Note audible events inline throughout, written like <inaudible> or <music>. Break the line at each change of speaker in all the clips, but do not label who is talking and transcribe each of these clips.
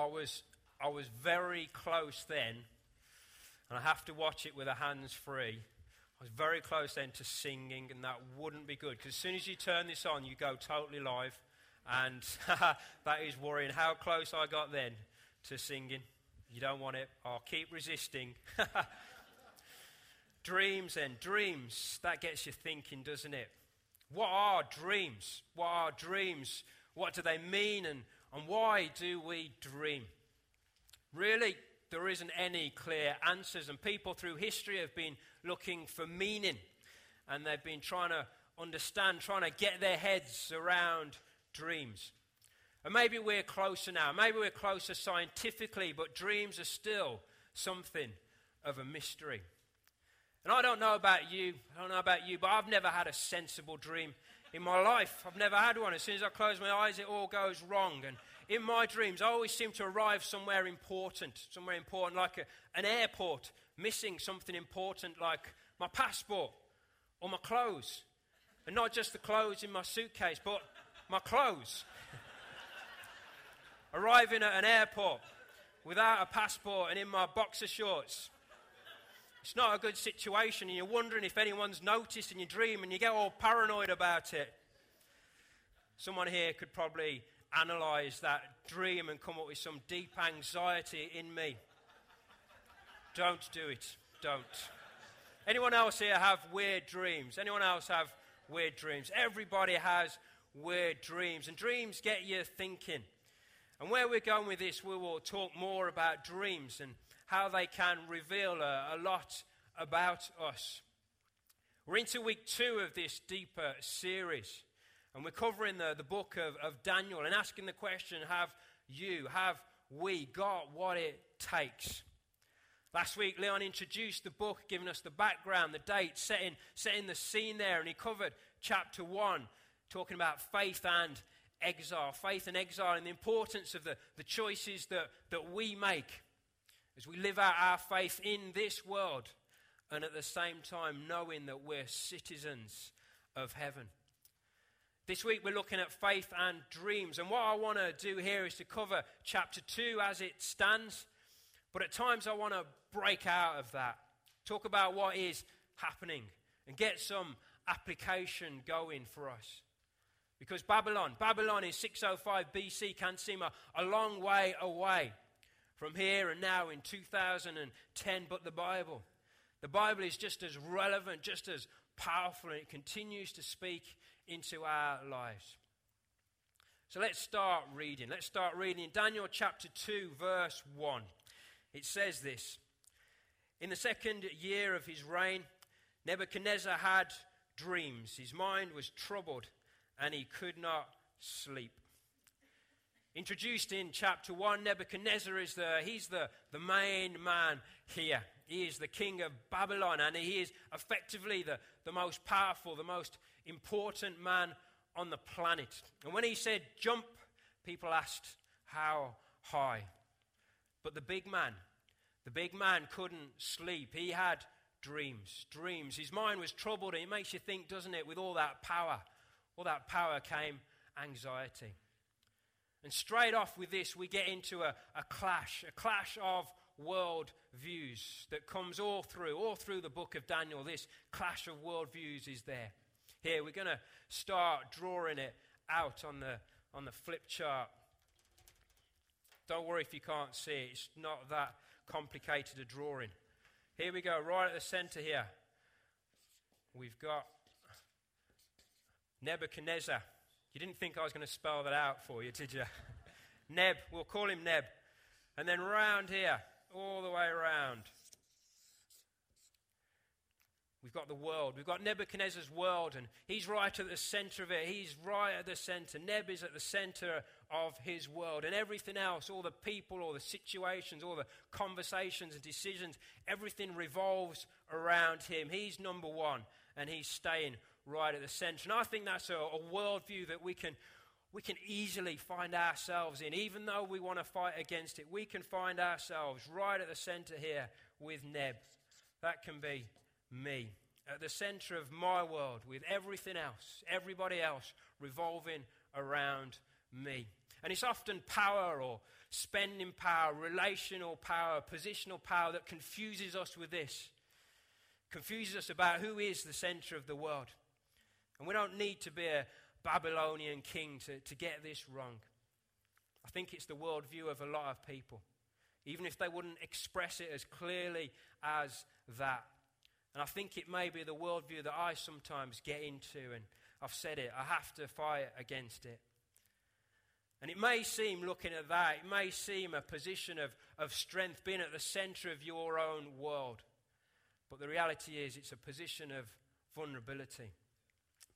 I was, I was very close then, and I have to watch it with the hands free. I was very close then to singing, and that wouldn't be good because as soon as you turn this on, you go totally live, and <laughs> that is worrying. How close I got then to singing. You don't want it. I'll keep resisting. <laughs> dreams and dreams, that gets you thinking, doesn't it? What are dreams? What are dreams? What do they mean? And, and why do we dream? Really, there isn't any clear answers, and people through history have been looking for meaning, and they've been trying to understand, trying to get their heads around dreams. And maybe we're closer now. Maybe we're closer scientifically, but dreams are still something of a mystery. And I don't know about you, I don't know about you, but I've never had a sensible dream in my life. I've never had one. As soon as I close my eyes, it all goes wrong. And in my dreams, I always seem to arrive somewhere important, somewhere important, like a, an airport, missing something important like my passport or my clothes. And not just the clothes in my suitcase, but my clothes. <laughs> Arriving at an airport without a passport and in my boxer shorts. It's not a good situation, and you're wondering if anyone's noticed in your dream, and you get all paranoid about it. Someone here could probably analyze that dream and come up with some deep anxiety in me. Don't do it. Don't. Anyone else here have weird dreams? Anyone else have weird dreams? Everybody has weird dreams, and dreams get you thinking. And where we're going with this, we will talk more about dreams and how they can reveal a, a lot about us. We're into week two of this deeper series, and we're covering the, the book of, of Daniel and asking the question have you, have we got what it takes? Last week, Leon introduced the book, giving us the background, the date, setting, setting the scene there, and he covered chapter one, talking about faith and exile, faith and exile, and the importance of the, the choices that, that we make as we live out our faith in this world and at the same time knowing that we're citizens of heaven. This week we're looking at faith and dreams, and what I want to do here is to cover chapter 2 as it stands, but at times I want to break out of that, talk about what is happening, and get some application going for us. Because Babylon, Babylon in 605 BC can seem a, a long way away from here and now in 2010, but the Bible. The Bible is just as relevant, just as powerful, and it continues to speak into our lives. So let's start reading. Let's start reading in Daniel chapter 2, verse 1. It says this In the second year of his reign, Nebuchadnezzar had dreams. His mind was troubled, and he could not sleep. Introduced in chapter 1, Nebuchadnezzar is the, he's the, the main man here. He is the king of Babylon, and he is effectively the, the most powerful, the most important man on the planet. And when he said jump, people asked, How high? But the big man, the big man couldn't sleep. He had dreams, dreams. His mind was troubled, and it makes you think, doesn't it, with all that power? All that power came anxiety. And straight off with this, we get into a, a clash, a clash of world views that comes all through, all through the book of Daniel. This clash of world views is there. Here, we're going to start drawing it out on the, on the flip chart. Don't worry if you can't see it, it's not that complicated a drawing. Here we go, right at the center here. We've got Nebuchadnezzar. You didn't think I was going to spell that out for you, did you? <laughs> Neb, we'll call him Neb. And then round here, all the way around, we've got the world. We've got Nebuchadnezzar's world, and he's right at the center of it. He's right at the center. Neb is at the center of his world. And everything else, all the people, all the situations, all the conversations and decisions, everything revolves around him. He's number one, and he's staying right at the center. And I think that's a, a worldview that we can, we can easily find ourselves in. Even though we want to fight against it, we can find ourselves right at the center here with Neb. That can be me. At the center of my world with everything else, everybody else revolving around me. And it's often power or spending power, relational power, positional power that confuses us with this. Confuses us about who is the center of the world. And we don't need to be a Babylonian king to, to get this wrong. I think it's the worldview of a lot of people, even if they wouldn't express it as clearly as that. And I think it may be the worldview that I sometimes get into, and I've said it, I have to fight against it. And it may seem, looking at that, it may seem a position of, of strength, being at the center of your own world. But the reality is, it's a position of vulnerability.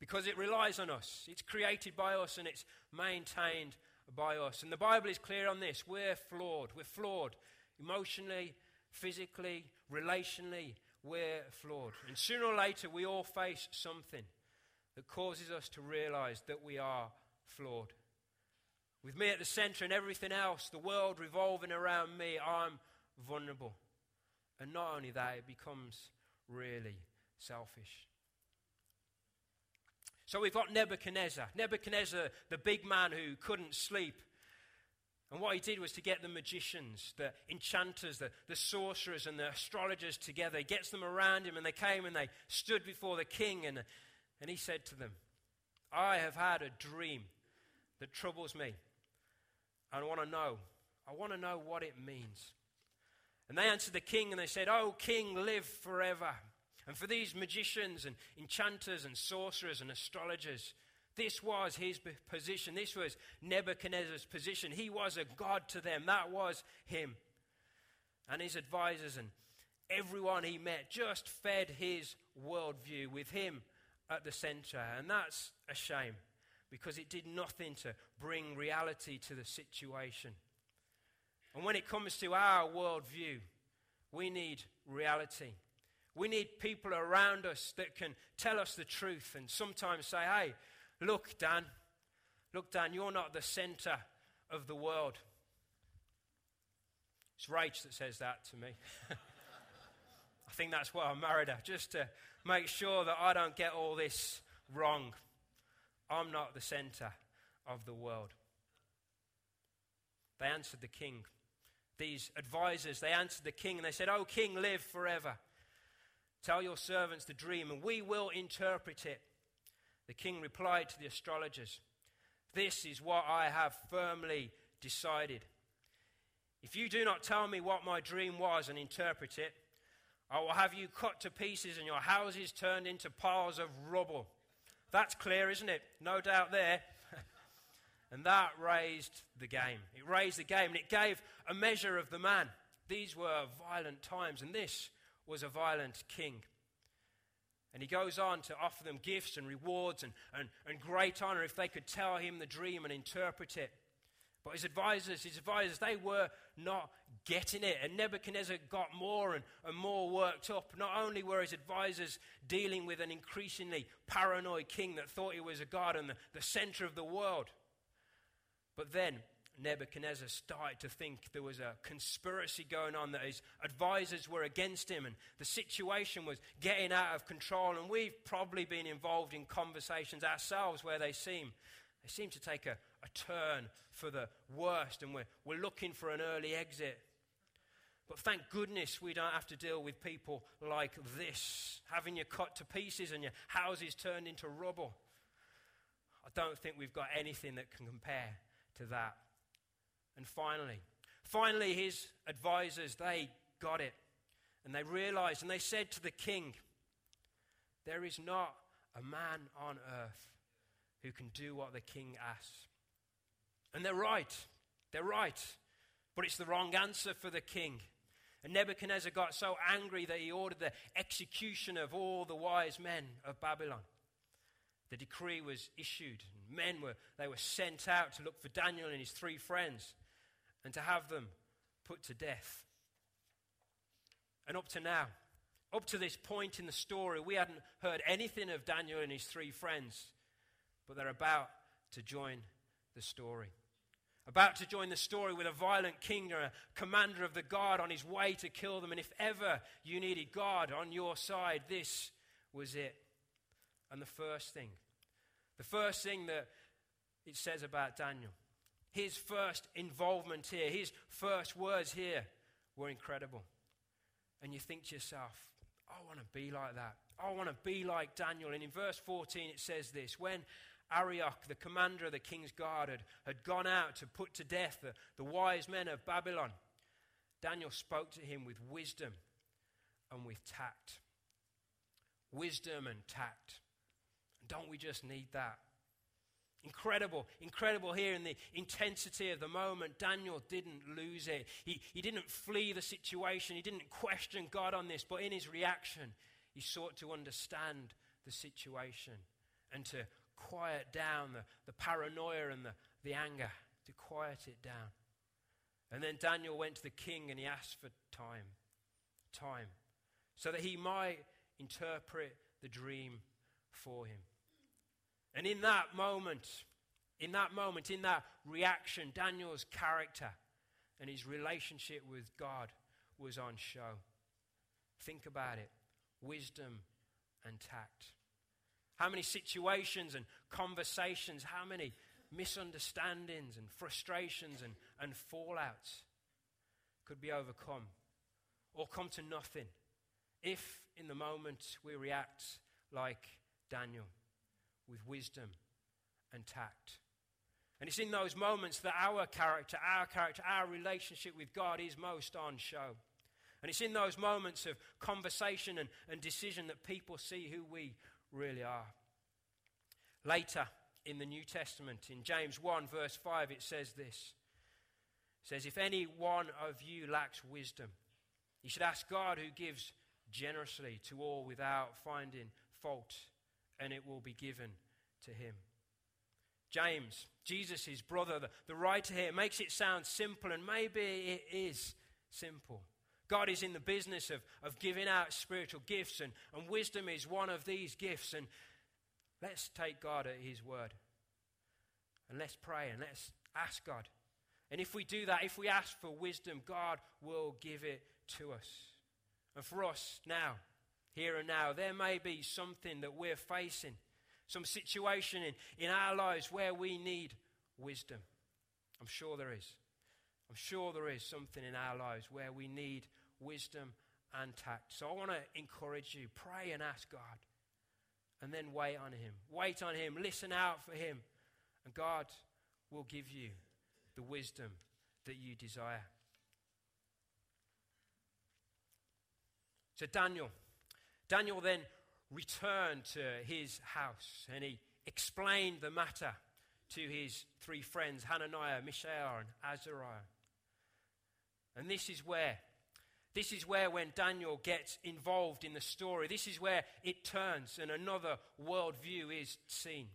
Because it relies on us. It's created by us and it's maintained by us. And the Bible is clear on this. We're flawed. We're flawed emotionally, physically, relationally. We're flawed. And sooner or later, we all face something that causes us to realize that we are flawed. With me at the center and everything else, the world revolving around me, I'm vulnerable. And not only that, it becomes really selfish. So we've got Nebuchadnezzar. Nebuchadnezzar, the big man who couldn't sleep. And what he did was to get the magicians, the enchanters, the, the sorcerers, and the astrologers together. He gets them around him, and they came and they stood before the king. And, and he said to them, I have had a dream that troubles me. I want to know. I want to know what it means. And they answered the king and they said, Oh, king, live forever. And for these magicians and enchanters and sorcerers and astrologers, this was his position. This was Nebuchadnezzar's position. He was a god to them. That was him. And his advisors and everyone he met just fed his worldview with him at the center. And that's a shame because it did nothing to bring reality to the situation. And when it comes to our worldview, we need reality. We need people around us that can tell us the truth and sometimes say, hey, look, Dan, look, Dan, you're not the center of the world. It's Rach that says that to me. <laughs> I think that's why I married her, just to make sure that I don't get all this wrong. I'm not the center of the world. They answered the king. These advisors, they answered the king and they said, Oh, king, live forever. Tell your servants the dream, and we will interpret it. The king replied to the astrologers, This is what I have firmly decided. If you do not tell me what my dream was and interpret it, I will have you cut to pieces and your houses turned into piles of rubble. That's clear, isn't it? No doubt there. <laughs> and that raised the game. It raised the game and it gave a measure of the man. These were violent times, and this was a violent king. And he goes on to offer them gifts and rewards and, and, and great honor if they could tell him the dream and interpret it. But his advisors, his advisors, they were not getting it. And Nebuchadnezzar got more and, and more worked up. Not only were his advisors dealing with an increasingly paranoid king that thought he was a god and the, the center of the world, but then Nebuchadnezzar started to think there was a conspiracy going on, that his advisors were against him, and the situation was getting out of control. And we've probably been involved in conversations ourselves where they seem, they seem to take a, a turn for the worst, and we're, we're looking for an early exit. But thank goodness we don't have to deal with people like this, having you cut to pieces and your houses turned into rubble. I don't think we've got anything that can compare to that. And finally, finally, his advisors, they got it. And they realized, and they said to the king, There is not a man on earth who can do what the king asks. And they're right. They're right. But it's the wrong answer for the king. And Nebuchadnezzar got so angry that he ordered the execution of all the wise men of Babylon. The decree was issued. Men were, they were sent out to look for Daniel and his three friends and to have them put to death. And up to now, up to this point in the story, we hadn't heard anything of Daniel and his three friends, but they're about to join the story. About to join the story with a violent king or a commander of the guard on his way to kill them. And if ever you needed God on your side, this was it. And the first thing, the first thing that it says about Daniel his first involvement here, his first words here were incredible. And you think to yourself, I want to be like that. I want to be like Daniel. And in verse 14, it says this When Arioch, the commander of the king's guard, had, had gone out to put to death the, the wise men of Babylon, Daniel spoke to him with wisdom and with tact. Wisdom and tact. Don't we just need that? Incredible, incredible here in the intensity of the moment. Daniel didn't lose it. He, he didn't flee the situation. He didn't question God on this, but in his reaction, he sought to understand the situation and to quiet down the, the paranoia and the, the anger, to quiet it down. And then Daniel went to the king and he asked for time. Time. So that he might interpret the dream for him. And in that moment, in that moment, in that reaction, Daniel's character and his relationship with God was on show. Think about it wisdom and tact. How many situations and conversations, how many misunderstandings and frustrations and, and fallouts could be overcome or come to nothing if in the moment we react like Daniel with wisdom and tact. And it's in those moments that our character, our character, our relationship with God is most on show. And it's in those moments of conversation and, and decision that people see who we really are. Later in the New Testament, in James 1, verse 5, it says this It says, If any one of you lacks wisdom, you should ask God who gives generously to all without finding fault, and it will be given to him. James, Jesus' his brother, the, the writer here, makes it sound simple, and maybe it is simple. God is in the business of, of giving out spiritual gifts, and, and wisdom is one of these gifts. And let's take God at His word. And let's pray and let's ask God. And if we do that, if we ask for wisdom, God will give it to us. And for us now, here and now, there may be something that we're facing, some situation in, in our lives where we need wisdom. I'm sure there is. I'm sure there is something in our lives where we need wisdom and tact. So I want to encourage you pray and ask God. And then wait on Him. Wait on Him. Listen out for Him. And God will give you the wisdom that you desire. So Daniel, Daniel then returned to his house and he explained the matter to his three friends, Hananiah, Mishael, and Azariah. And this is where, this is where when Daniel gets involved in the story, this is where it turns and another worldview is seen.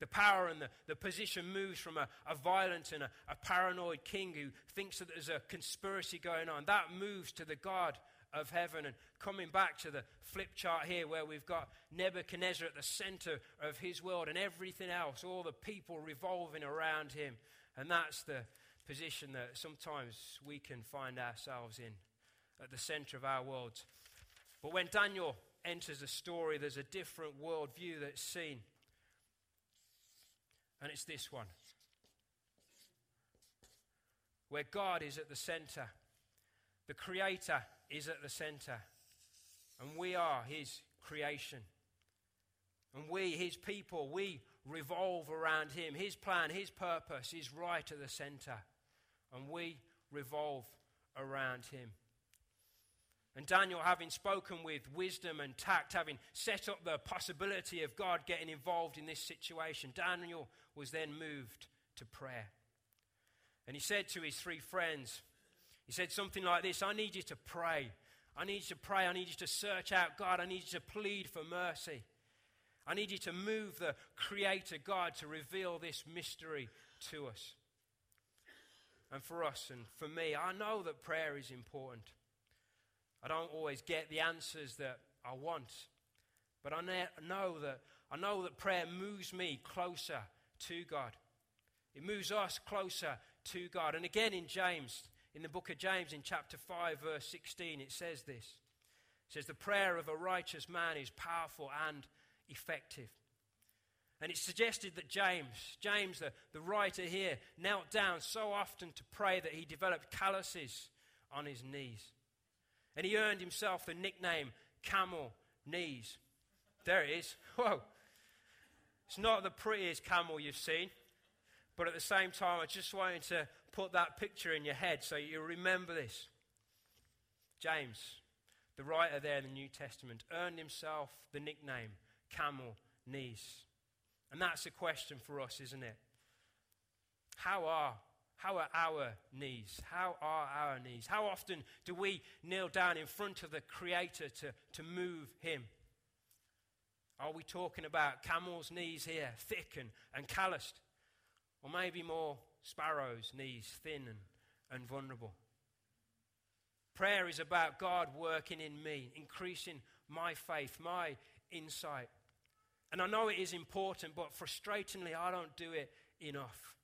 The power and the, the position moves from a, a violent and a, a paranoid king who thinks that there's a conspiracy going on. That moves to the God of heaven. And coming back to the flip chart here, where we've got Nebuchadnezzar at the center of his world and everything else, all the people revolving around him. And that's the position that sometimes we can find ourselves in at the center of our world. But when Daniel enters the story, there's a different worldview that's seen. And it's this one where God is at the center, the Creator is at the center. And we are his creation. And we, his people, we revolve around him. His plan, his purpose is right at the center. And we revolve around him. And Daniel, having spoken with wisdom and tact, having set up the possibility of God getting involved in this situation, Daniel was then moved to prayer. And he said to his three friends, he said something like this I need you to pray. I need you to pray. I need you to search out God. I need you to plead for mercy. I need you to move the Creator God to reveal this mystery to us. And for us and for me, I know that prayer is important. I don't always get the answers that I want, but I know that I know that prayer moves me closer to God. It moves us closer to God. And again in James, in the book of James, in chapter 5, verse 16, it says this. It says, The prayer of a righteous man is powerful and effective. And it's suggested that James, James, the, the writer here, knelt down so often to pray that he developed calluses on his knees. And he earned himself the nickname Camel Knees. There it is. <laughs> Whoa. It's not the prettiest camel you've seen, but at the same time, I just wanted to put that picture in your head so you remember this. James, the writer there in the New Testament, earned himself the nickname Camel Knees. And that's a question for us, isn't it? How are how are our knees? How are our knees? How often do we kneel down in front of the Creator to, to move Him? Are we talking about camel's knees here, thick and, and calloused? Or maybe more sparrow's knees, thin and, and vulnerable? Prayer is about God working in me, increasing my faith, my insight. And I know it is important, but frustratingly, I don't do it enough.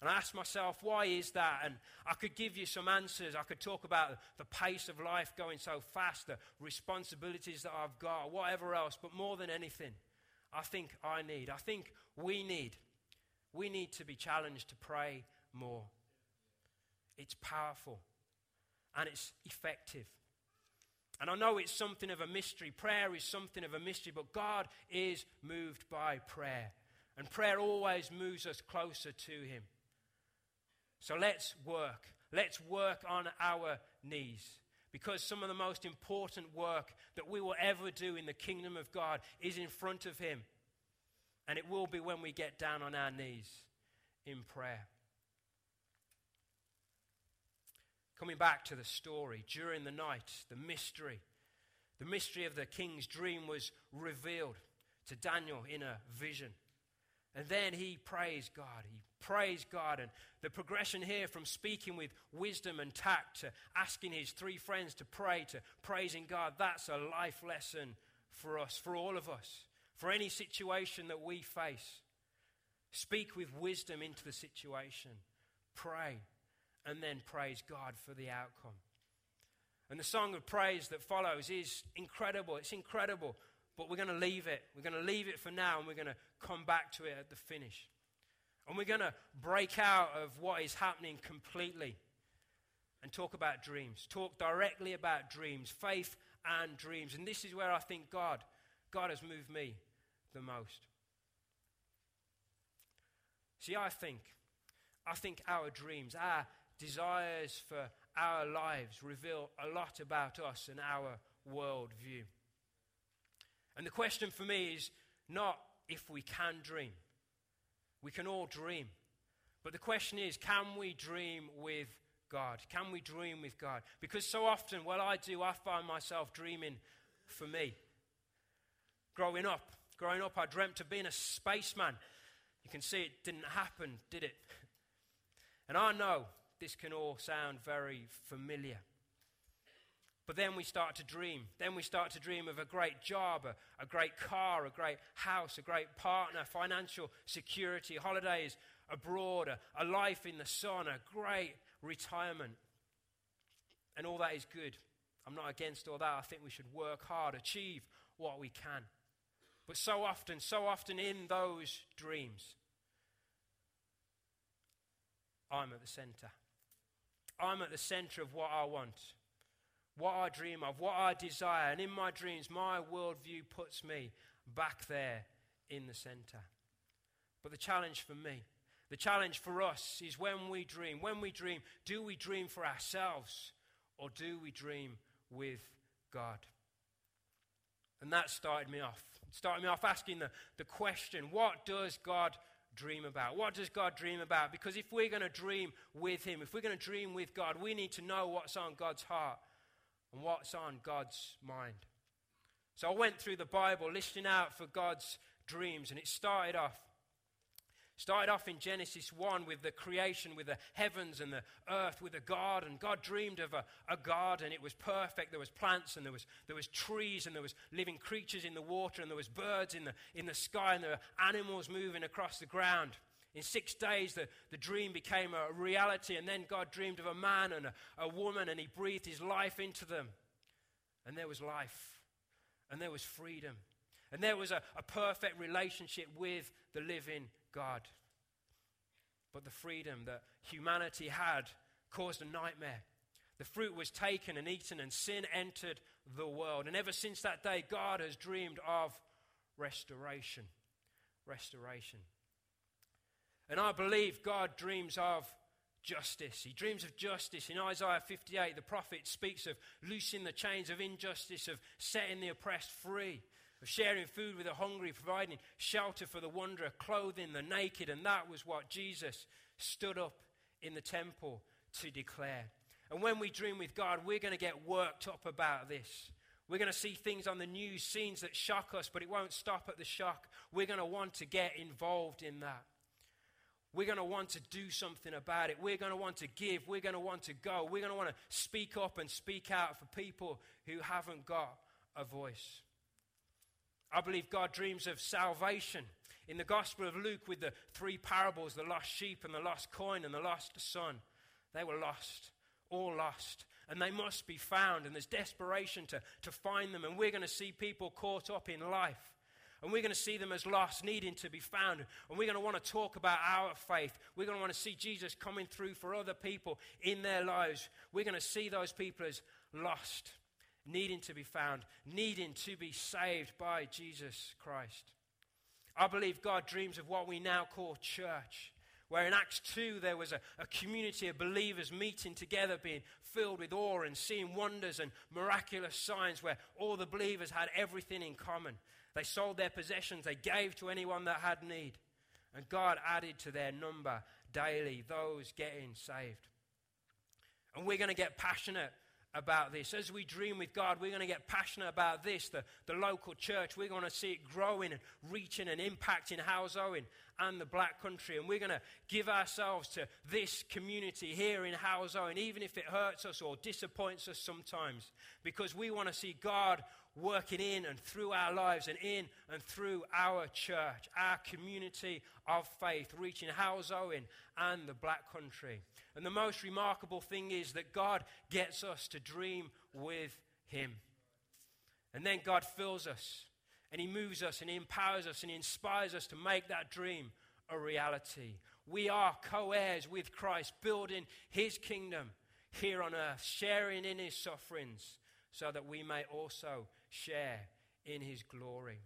And I ask myself, why is that? And I could give you some answers. I could talk about the pace of life going so fast, the responsibilities that I've got, whatever else. But more than anything, I think I need, I think we need, we need to be challenged to pray more. It's powerful and it's effective. And I know it's something of a mystery. Prayer is something of a mystery, but God is moved by prayer. And prayer always moves us closer to Him. So let's work. Let's work on our knees. Because some of the most important work that we will ever do in the kingdom of God is in front of Him. And it will be when we get down on our knees in prayer. Coming back to the story, during the night, the mystery, the mystery of the king's dream was revealed to Daniel in a vision. And then he praised God. He praise God. And the progression here from speaking with wisdom and tact to asking his three friends to pray to praising God, that's a life lesson for us, for all of us, for any situation that we face. Speak with wisdom into the situation, pray, and then praise God for the outcome. And the song of praise that follows is incredible. It's incredible, but we're going to leave it. We're going to leave it for now and we're going to come back to it at the finish. And we're going to break out of what is happening completely and talk about dreams. Talk directly about dreams, faith and dreams. And this is where I think God, God has moved me the most. See, I think, I think our dreams, our desires for our lives reveal a lot about us and our worldview. And the question for me is not if we can dream, we can all dream. But the question is can we dream with God? Can we dream with God? Because so often, what I do, I find myself dreaming for me. Growing up, growing up, I dreamt of being a spaceman. You can see it didn't happen, did it? <laughs> And I know this can all sound very familiar. But then we start to dream. Then we start to dream of a great job, a, a, great car, a great house, a great partner, financial security, holidays abroad, a, a life in the sun, a great retirement. And all that is good. I'm not against all that. I think we should work hard, achieve what we can. But so often, so often in those dreams, I'm at the center. I'm at the center of what I want what I dream of, what I desire. And in my dreams, my worldview puts me back there in the center. But the challenge for me, the challenge for us is when we dream, when we dream, do we dream for ourselves or do we dream with God? And that started me off. Started me off asking the, the question what does God dream about? What does God dream about? Because if we're going to dream with Him, if we're going to dream with God, we need to know what's on God's heart and what's on God's mind. So I went through the Bible listening out for God's dreams, and it started off. Started off in Genesis 1 with the creation, with the heavens and the earth, with a garden. God dreamed of a, a garden. It was perfect. There was plants and there was, there was trees and there was living creatures in the water and there was birds in the, in the sky and there were animals moving across the ground. In six days, the, the dream became a reality, and then God dreamed of a man and a, a woman, and He breathed His life into them. And there was life, and there was freedom. And there was a, a perfect relationship with the living God. But the freedom that humanity had caused a nightmare. The fruit was taken and eaten, and sin entered the world. And ever since that day, God has dreamed of restoration. Restoration. And I believe God dreams of justice. He dreams of justice. In Isaiah 58, the prophet speaks of loosing the chains of injustice, of setting the oppressed free, of sharing food with the hungry, providing shelter for the wanderer, clothing the naked. And that was what Jesus stood up in the temple to declare. And when we dream with God, we're going to get worked up about this. We're going to see things on the news, scenes that shock us, but it won't stop at the shock. We're going to want to get involved in that. We're going to want to do something about it. We're going to want to give. We're going to want to go. We're going to want to speak up and speak out for people who haven't got a voice. I believe God dreams of salvation. In the Gospel of Luke, with the three parables the lost sheep and the lost coin and the lost son, they were lost, all lost. And they must be found, and there's desperation to, to find them. And we're going to see people caught up in life and we're going to see them as lost, needing to be found. And we're going to want to talk about our faith. We're going to want to see Jesus coming through for other people in their lives. We're going to see those people as lost, needing to be found, needing to be saved by Jesus Christ. I believe God dreams of what we now call church where in Acts 2 there was a, a, community of believers meeting together, being filled with awe and seeing wonders and miraculous signs, where all the believers had everything in common. They sold their possessions, they gave to anyone that had need. And God added to their number daily those getting saved. And we're going to get passionate about this. As we dream with God, we're going to get passionate about this, the, the local church. We're going to see it growing and reaching and impacting Halesowen and the black country. And we're going to give ourselves to this community here in Halesowen, even if it hurts us or disappoints us sometimes, because we want to see God working in and through our lives and in and through our church, our community of faith, reaching Halesowen and the black country. And the most remarkable thing is that God gets us to dream with Him. And then God fills us and He moves us and He empowers us and He inspires us to make that dream a reality. We are co heirs with Christ, building His kingdom here on earth, sharing in His sufferings so that we may also share in his glory.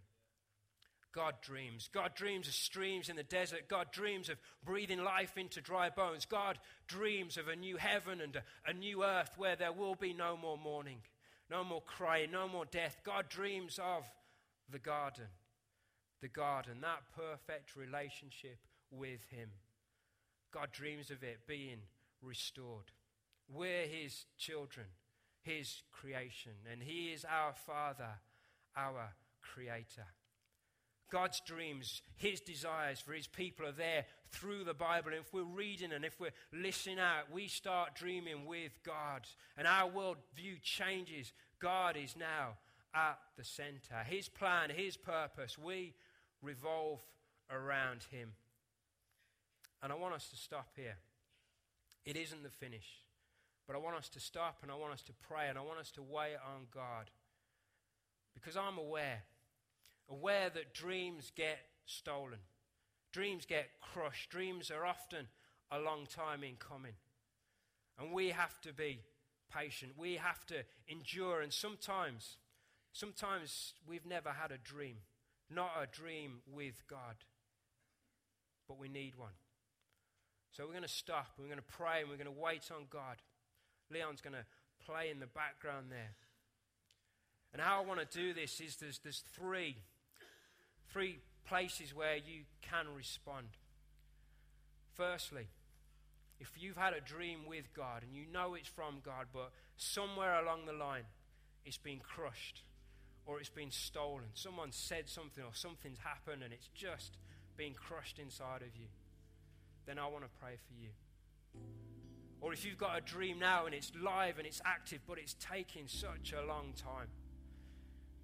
God dreams. God dreams of streams in the desert. God dreams of breathing life into dry bones. God dreams of a new heaven and a, a, new earth where there will be no more mourning, no more crying, no more death. God dreams of the garden, the garden, that perfect relationship with Him. God dreams of it being restored. We're His children his creation, and he is our Father, our Creator. God's dreams, His desires for His people are there through the Bible. And if we're reading and if we're listening out, we start dreaming with God. And our worldview changes. God is now at the center. His plan, His purpose, we revolve around Him. And I want us to stop here. It isn't the finish. But I want us to stop and I want us to pray and I want us to wait on God. Because I'm aware, aware that dreams get stolen, dreams get crushed, dreams are often a long time in coming. And we have to be patient, we have to endure, and sometimes, sometimes we've never had a dream, not a dream with God, but we need one. So we're going to stop, we're going to pray, and we're going to wait on God. Leon's going to play in the background there. And how I want to do this is there's, there's three, three places where you can respond. Firstly, if you've had a dream with God and you know it's from God, but somewhere along the line it's been crushed or it's been stolen, someone said something or something's happened and it's just been crushed inside of you, then I want to pray for you. Or if you've got a dream now and it's live and it's active, but it's taking such a long time,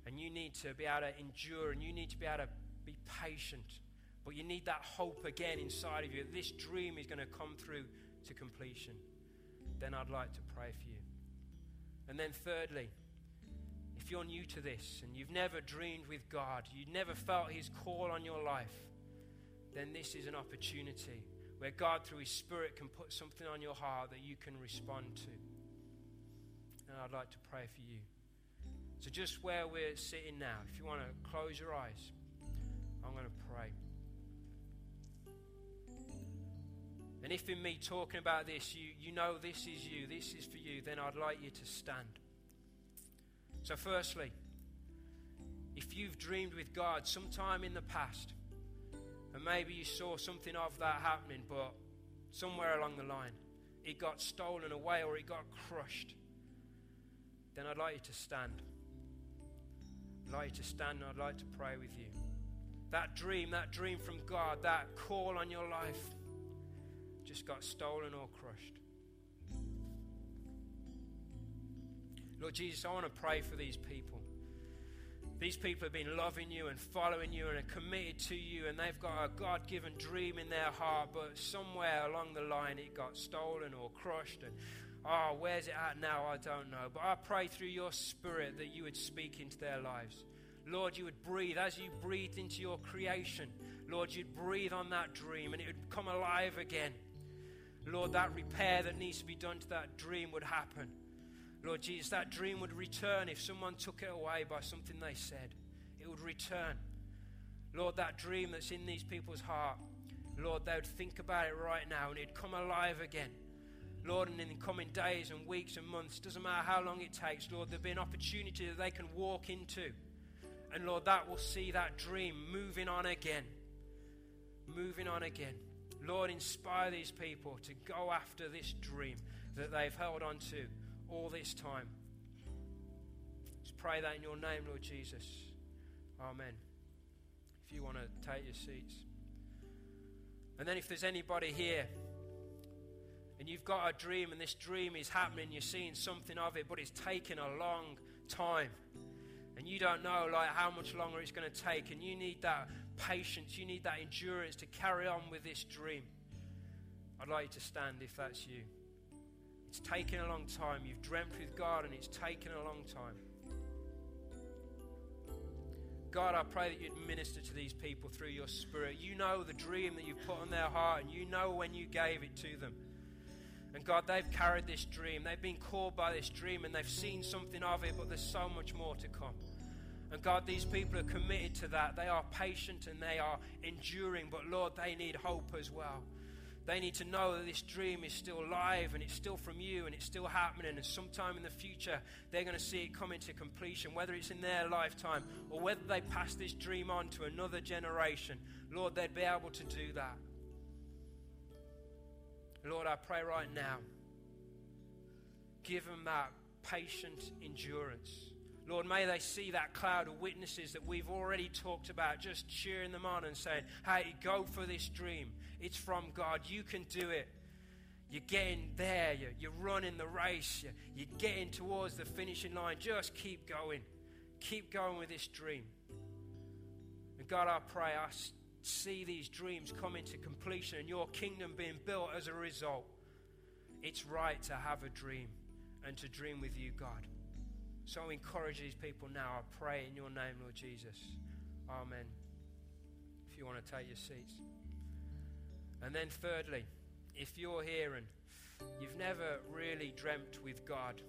and you need to be able to endure and you need to be able to be patient, but you need that hope again inside of you this dream is going to come through to completion, then I'd like to pray for you. And then, thirdly, if you're new to this and you've never dreamed with God, you've never felt His call on your life, then this is an opportunity where God, through His Spirit, can put something on your heart that you can respond to. And I'd like to pray for you. So, just where we're sitting now, if you want to close your eyes, I'm going to pray. And if in me talking about this, you, you know this is you, this is for you, then I'd like you to stand. So, firstly, if you've dreamed with God sometime in the past, and maybe you saw something of that happening, but somewhere along the line it got stolen away or it got crushed, then I'd like you to stand. I'd like you to stand and I'd like to pray with you. That dream, that dream from God, that call on your life just got stolen or crushed. Lord Jesus, I want to pray for these people. These people have been loving you and following you and are committed to you, and they've got a God given dream in their heart, but somewhere along the line it got stolen or crushed. And oh, where's it at now? I don't know. But I pray through your spirit that you would speak into their lives. Lord, you would breathe as you breathed into your creation. Lord, you'd breathe on that dream and it would come alive again. Lord, that repair that needs to be done to that dream would happen. Lord Jesus, that dream would return if someone took it away by something they said. It would return. Lord, that dream that's in these people's heart, Lord, they would think about it right now and it'd come alive again. Lord, and in the coming days and weeks and months, doesn't matter how long it takes, Lord, there'll be an opportunity that they can walk into. And Lord, that will see that dream moving on again. Moving on again. Lord, inspire these people to go after this dream that they've held on to all this time. Just pray that in your name, Lord Jesus. Amen. If you want to take your seats. And then, if there's anybody here and you've got a dream and this dream is happening, you're seeing something of it, but it's taken a long time, and you don't know like how much longer it's going to take, and you need that patience, you need that endurance to carry on with this dream. I'd like you to stand if that's you. It's taken a long time. You've dreamt with God and it's taken a long time. God, I pray that you'd minister to these people through your Spirit. You know the dream that you've put on their heart, and you know when you gave it to them. And God, they've carried this dream. They've been called by this dream, and they've seen something of it, but there's so much more to come. And God, these people are committed to that. They are patient and they are enduring, but Lord, they need hope as well. They need to know that this dream is still alive and it's still from you and it's still happening. And sometime in the future, they're going to see it come into completion, whether it's in their lifetime or whether they pass this dream on to another generation. Lord, they'd be able to do that. Lord, I pray right now, give them that patient endurance. Lord, may they see that cloud of witnesses that we've already talked about, just cheering them on and saying, Hey, go for this dream. It's from God. You can do it. You're getting there. You're, you're running the race. You're, you're getting towards the finishing line. Just keep going. Keep going with this dream. And God, I pray, I see these dreams come into completion and your kingdom being built as a result. It's right to have a dream and to dream with you, God. So I encourage these people now. I pray in your name, Lord Jesus. Amen. If you want to take your seats. And then, thirdly, if you're here and you've never really dreamt with God,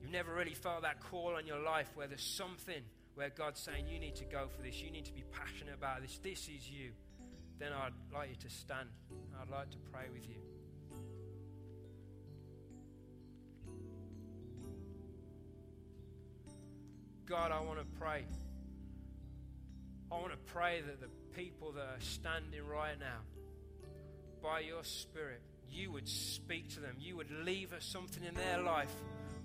you've never really felt that call on your life where there's something where God's saying, You need to go for this, you need to be passionate about this, this is you, then I'd like you to stand. I'd like to pray with you. God, I want to pray. I want to pray that the people that are standing right now, by your Spirit, you would speak to them. You would leave us something in their life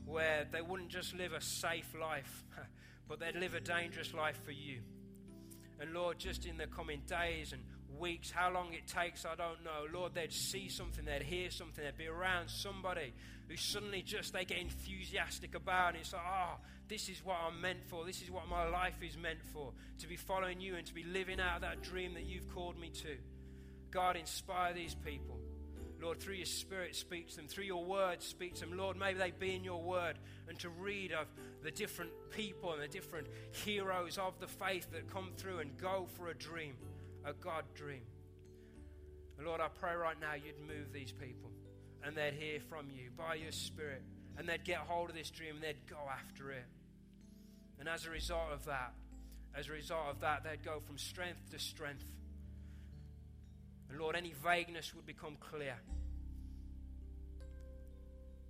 where they wouldn't just live a safe life, <laughs> but they'd live a dangerous life for you. And Lord, just in the coming days and weeks, how long it takes, I don't know. Lord, they'd see something, they'd hear something, they'd be around somebody who suddenly just they get enthusiastic about and it's like, oh, this is what I'm meant for. This is what my life is meant for. To be following you and to be living out that dream that you've called me to. God, inspire these people. Lord, through your Spirit, speak to them. Through your word, speak to them. Lord, may they be in your word and to read of the different people and the different heroes of the faith that come through and go for a dream, a God dream. Lord, I pray right now you'd move these people and they'd hear from you by your Spirit and they'd get hold of this dream and they'd go after it. And as a result of that, as a result of that, they'd go from strength to strength. And Lord, any vagueness would become clear.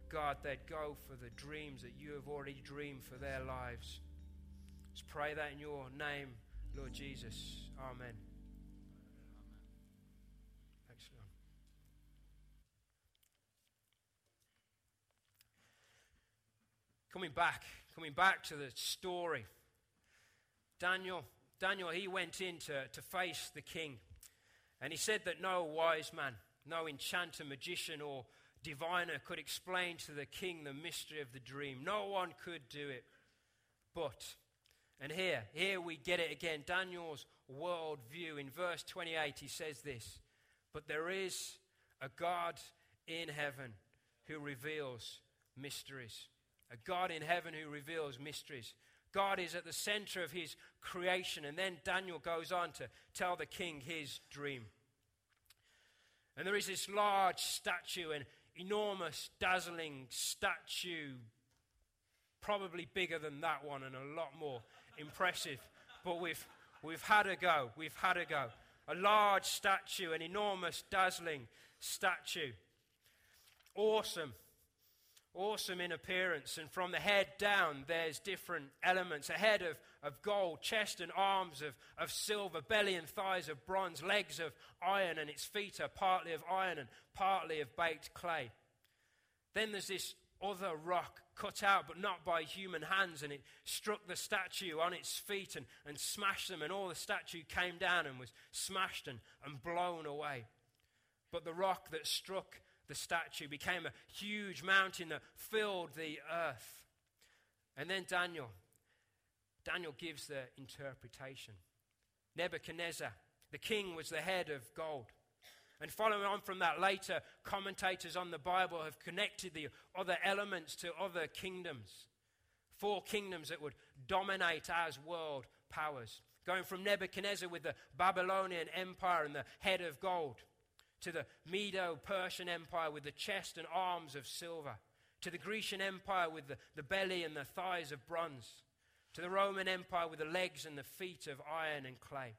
God, they'd go for the dreams that you have already dreamed for their lives. Let's pray that in your name, Lord Jesus. Amen. Coming back, coming back to the story. Daniel, Daniel, he went in to, to face the king. And he said that no wise man, no enchanter, magician, or diviner could explain to the king the mystery of the dream. No one could do it. But, and here, here we get it again Daniel's worldview. In verse 28, he says this But there is a God in heaven who reveals mysteries. A God in heaven who reveals mysteries. God is at the center of his creation. And then Daniel goes on to tell the king his dream. And there is this large statue, an enormous, dazzling statue, probably bigger than that one and a lot more impressive. But we've, we've had a go. We've had a go. A large statue, an enormous, dazzling statue. Awesome awesome in appearance. And from the head down, there's different elements a head of, of gold, chest and arms of, of silver, belly and thighs of bronze, legs of iron, and its feet are partly of iron and partly of baked clay. Then there's this other rock cut out, but not by human hands, and it struck the statue on its feet and, and smashed them, and all the statue came down and was smashed and, and blown away. But the rock that struck the statue, became a huge mountain that filled the earth. And then Daniel, Daniel gives the interpretation. Nebuchadnezzar, the king, was the head of gold. And following on from that, later commentators on the Bible have connected the other elements to other kingdoms. Four kingdoms that would dominate as world powers. Going from Nebuchadnezzar with the Babylonian Empire and the head of gold to the Medo Persian Empire with the chest and arms of silver, to the Grecian Empire with the, the belly and the thighs of bronze, to the Roman Empire with the legs and the feet of iron and clay.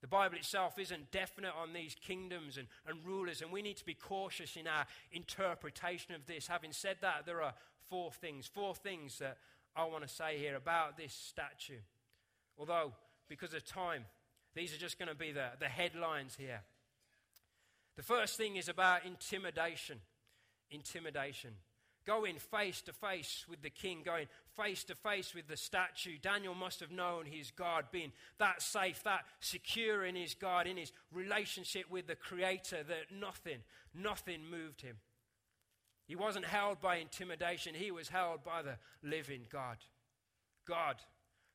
The Bible itself isn't definite on these kingdoms and, and rulers, and we need to be cautious in our interpretation of this. Having said that, there are four things, four things that I want to say here about this statue. Although, because of time, these are just going to be the, the headlines here. The first thing is about intimidation. Intimidation. Going face to face with the king, going face to face with the statue. Daniel must have known his God, being that safe, that secure in his God, in his relationship with the Creator, that nothing, nothing moved him. He wasn't held by intimidation, he was held by the living God. God.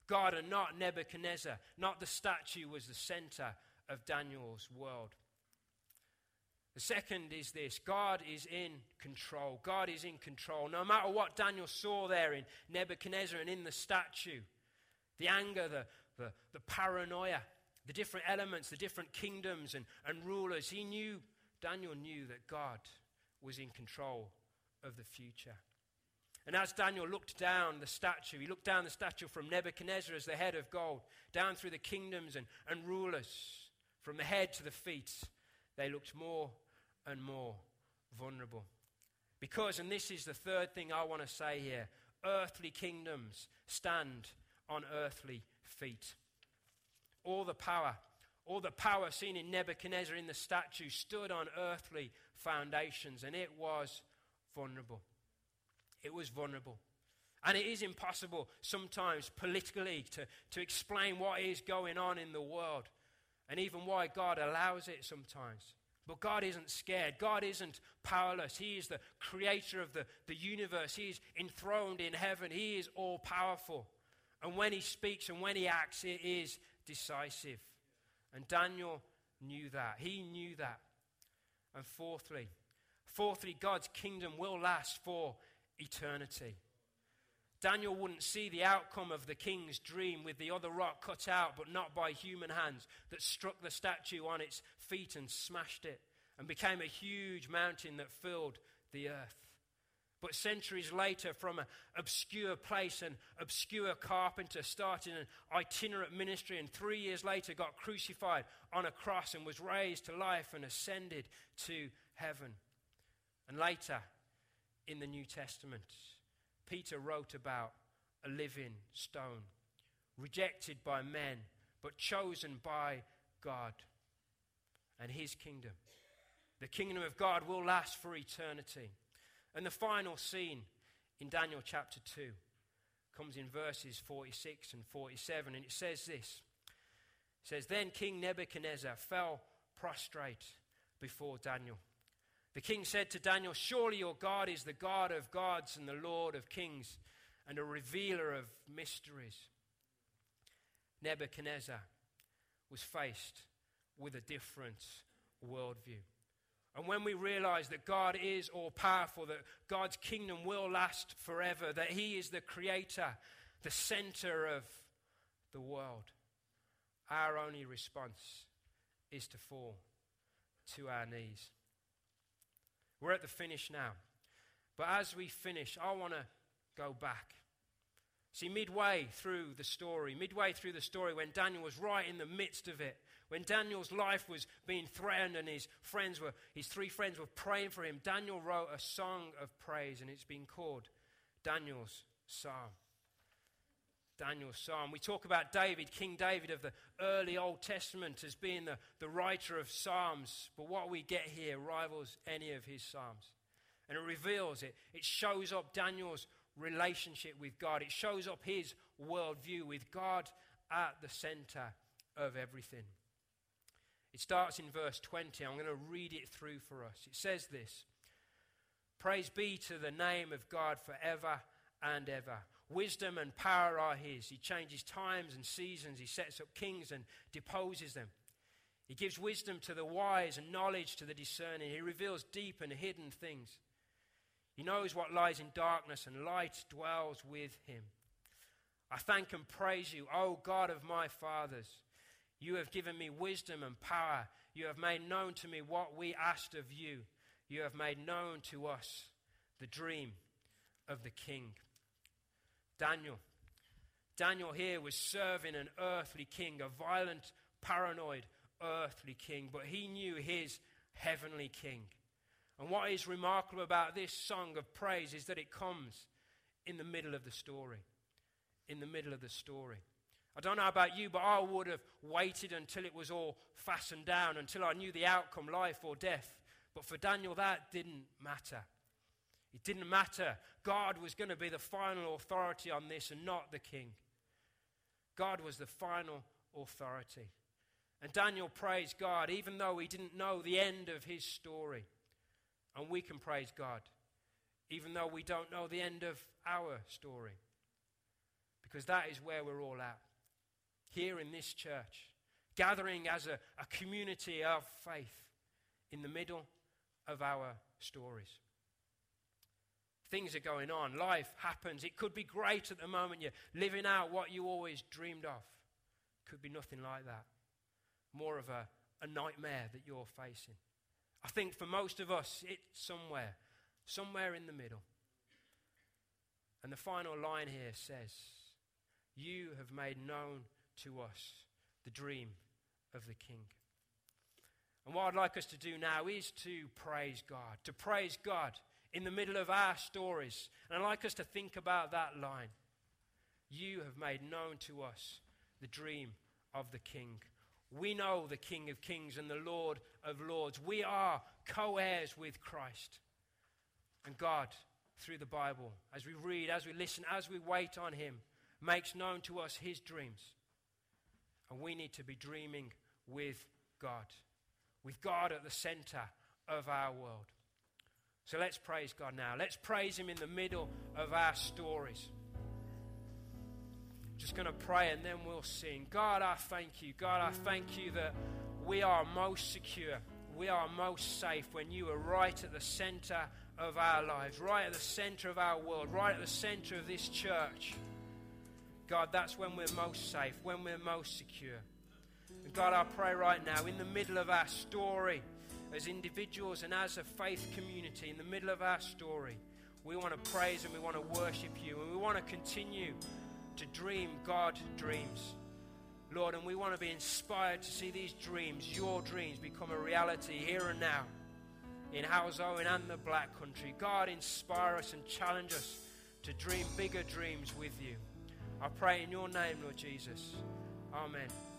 God and not Nebuchadnezzar, not the statue, was the center of Daniel's world. The second is this God is in control. God is in control. No matter what Daniel saw there in Nebuchadnezzar and in the statue, the anger, the, the, the paranoia, the different elements, the different kingdoms and, and rulers, he knew, Daniel knew that God was in control of the future. And as Daniel looked down the statue, he looked down the statue from Nebuchadnezzar as the head of gold, down through the kingdoms and, and rulers, from the head to the feet. They looked more and more vulnerable. Because, and this is the third thing I want to say here earthly kingdoms stand on earthly feet. All the power, all the power seen in Nebuchadnezzar in the statue stood on earthly foundations, and it was vulnerable. It was vulnerable. And it is impossible sometimes politically to, to explain what is going on in the world and even why God allows it sometimes. But God isn't scared. God isn't powerless. He is the creator of the, the universe. He is enthroned in heaven. He is all powerful. And when he speaks and when he acts, it is decisive. And Daniel knew that. He knew that. And fourthly, fourthly, God's kingdom will last for eternity. Daniel wouldn't see the outcome of the king's dream with the other rock cut out, but not by human hands, that struck the statue on its feet and smashed it, and became a huge mountain that filled the earth. But centuries later, from an obscure place, an obscure carpenter started an itinerant ministry, and three years later got crucified on a cross and was raised to life and ascended to heaven. And later, in the New Testament, Peter wrote about a living stone, rejected by men, but chosen by God and his kingdom. The kingdom of God will last for eternity. And the final scene in Daniel chapter 2 comes in verses 46 and 47, and it says this. It says, Then King Nebuchadnezzar fell prostrate before Daniel. The king said to Daniel, Surely your God is the God of gods and the Lord of kings and a revealer of mysteries. Nebuchadnezzar was faced with a different worldview. And when we realize that God is all powerful, that God's kingdom will last forever, that He is the creator, the center of the world, our only response is to fall to our knees. We're at the finish now. But as we finish, I want to go back. See, midway through the story, midway through the story, when Daniel was right in the midst of it, when Daniel's life was being threatened and his friends were, his three friends were praying for him, Daniel wrote a song of praise, and it's been called Daniel's Psalm. Daniel's Psalm. We talk about David, King David of the early Old Testament, as being the, the writer of Psalms, but what we get here rivals any of his Psalms. And it reveals it. It shows up Daniel's relationship with God, it shows up his worldview with God at the center of everything. It starts in verse 20. I'm going to read it through for us. It says this Praise be to the name of God forever and ever. Wisdom and power are his. He changes times and seasons. He sets up kings and deposes them. He gives wisdom to the wise and knowledge to the discerning. He reveals deep and hidden things. He knows what lies in darkness, and light dwells with him. I thank and praise you, O God of my fathers. You have given me wisdom and power. You have made known to me what we asked of you. You have made known to us the dream of the king. Daniel. Daniel here was serving an earthly king, a violent, paranoid earthly king, but he knew his heavenly king. And what is remarkable about this song of praise is that it comes in the middle of the story. In the middle of the story. I don't know about you, but I would have waited until it was all fastened down, until I knew the outcome, life or death. But for Daniel, that didn't matter. It didn't matter. God was going to be the final authority on this and not the king. God was the final authority. And Daniel praised God even though he didn't know the end of his story. And we can praise God even though we don't know the end of our story. Because that is where we're all at. Here in this church, gathering as a, a community of faith in the middle of our stories things are going on, life happens. It could be great at the moment, you're living out what you always dreamed of. Could be nothing like that. More of a, a nightmare that you're facing. I think for most of us, it's somewhere, somewhere in the middle. And the final line here says, You have made known to us the dream of the King. And what I'd like us to do now is to praise God, to praise God in the middle of our stories. And I'd like us to think about that line. You have made known to us the dream of the King. We know the King of Kings and the Lord of Lords. We are co heirs with Christ. And God, through the Bible, as we read, as we listen, as we wait on Him, makes known to us His dreams. And we need to be dreaming with God, with God at the center of our world. So let's praise God now. Let's praise Him in the middle of our stories. Just going to pray and then we'll sing. God, I thank you. God, I thank you that we are most secure we are most safe when you are right at the center of our lives, right at the center of our world, right at the center of this church. God, that's when we're most safe, when we're most secure. And God, I pray right now, in the middle of our story, as individuals and as a faith community, in the middle of our story, we want to praise and we want to worship you and we want to continue to dream God dreams. Lord, and we want to be inspired to see these dreams, your dreams, become a reality here and now in Halesowen and the Black Country. God, inspire us and challenge us to dream bigger dreams with you. I pray in your name, Lord Jesus. Amen.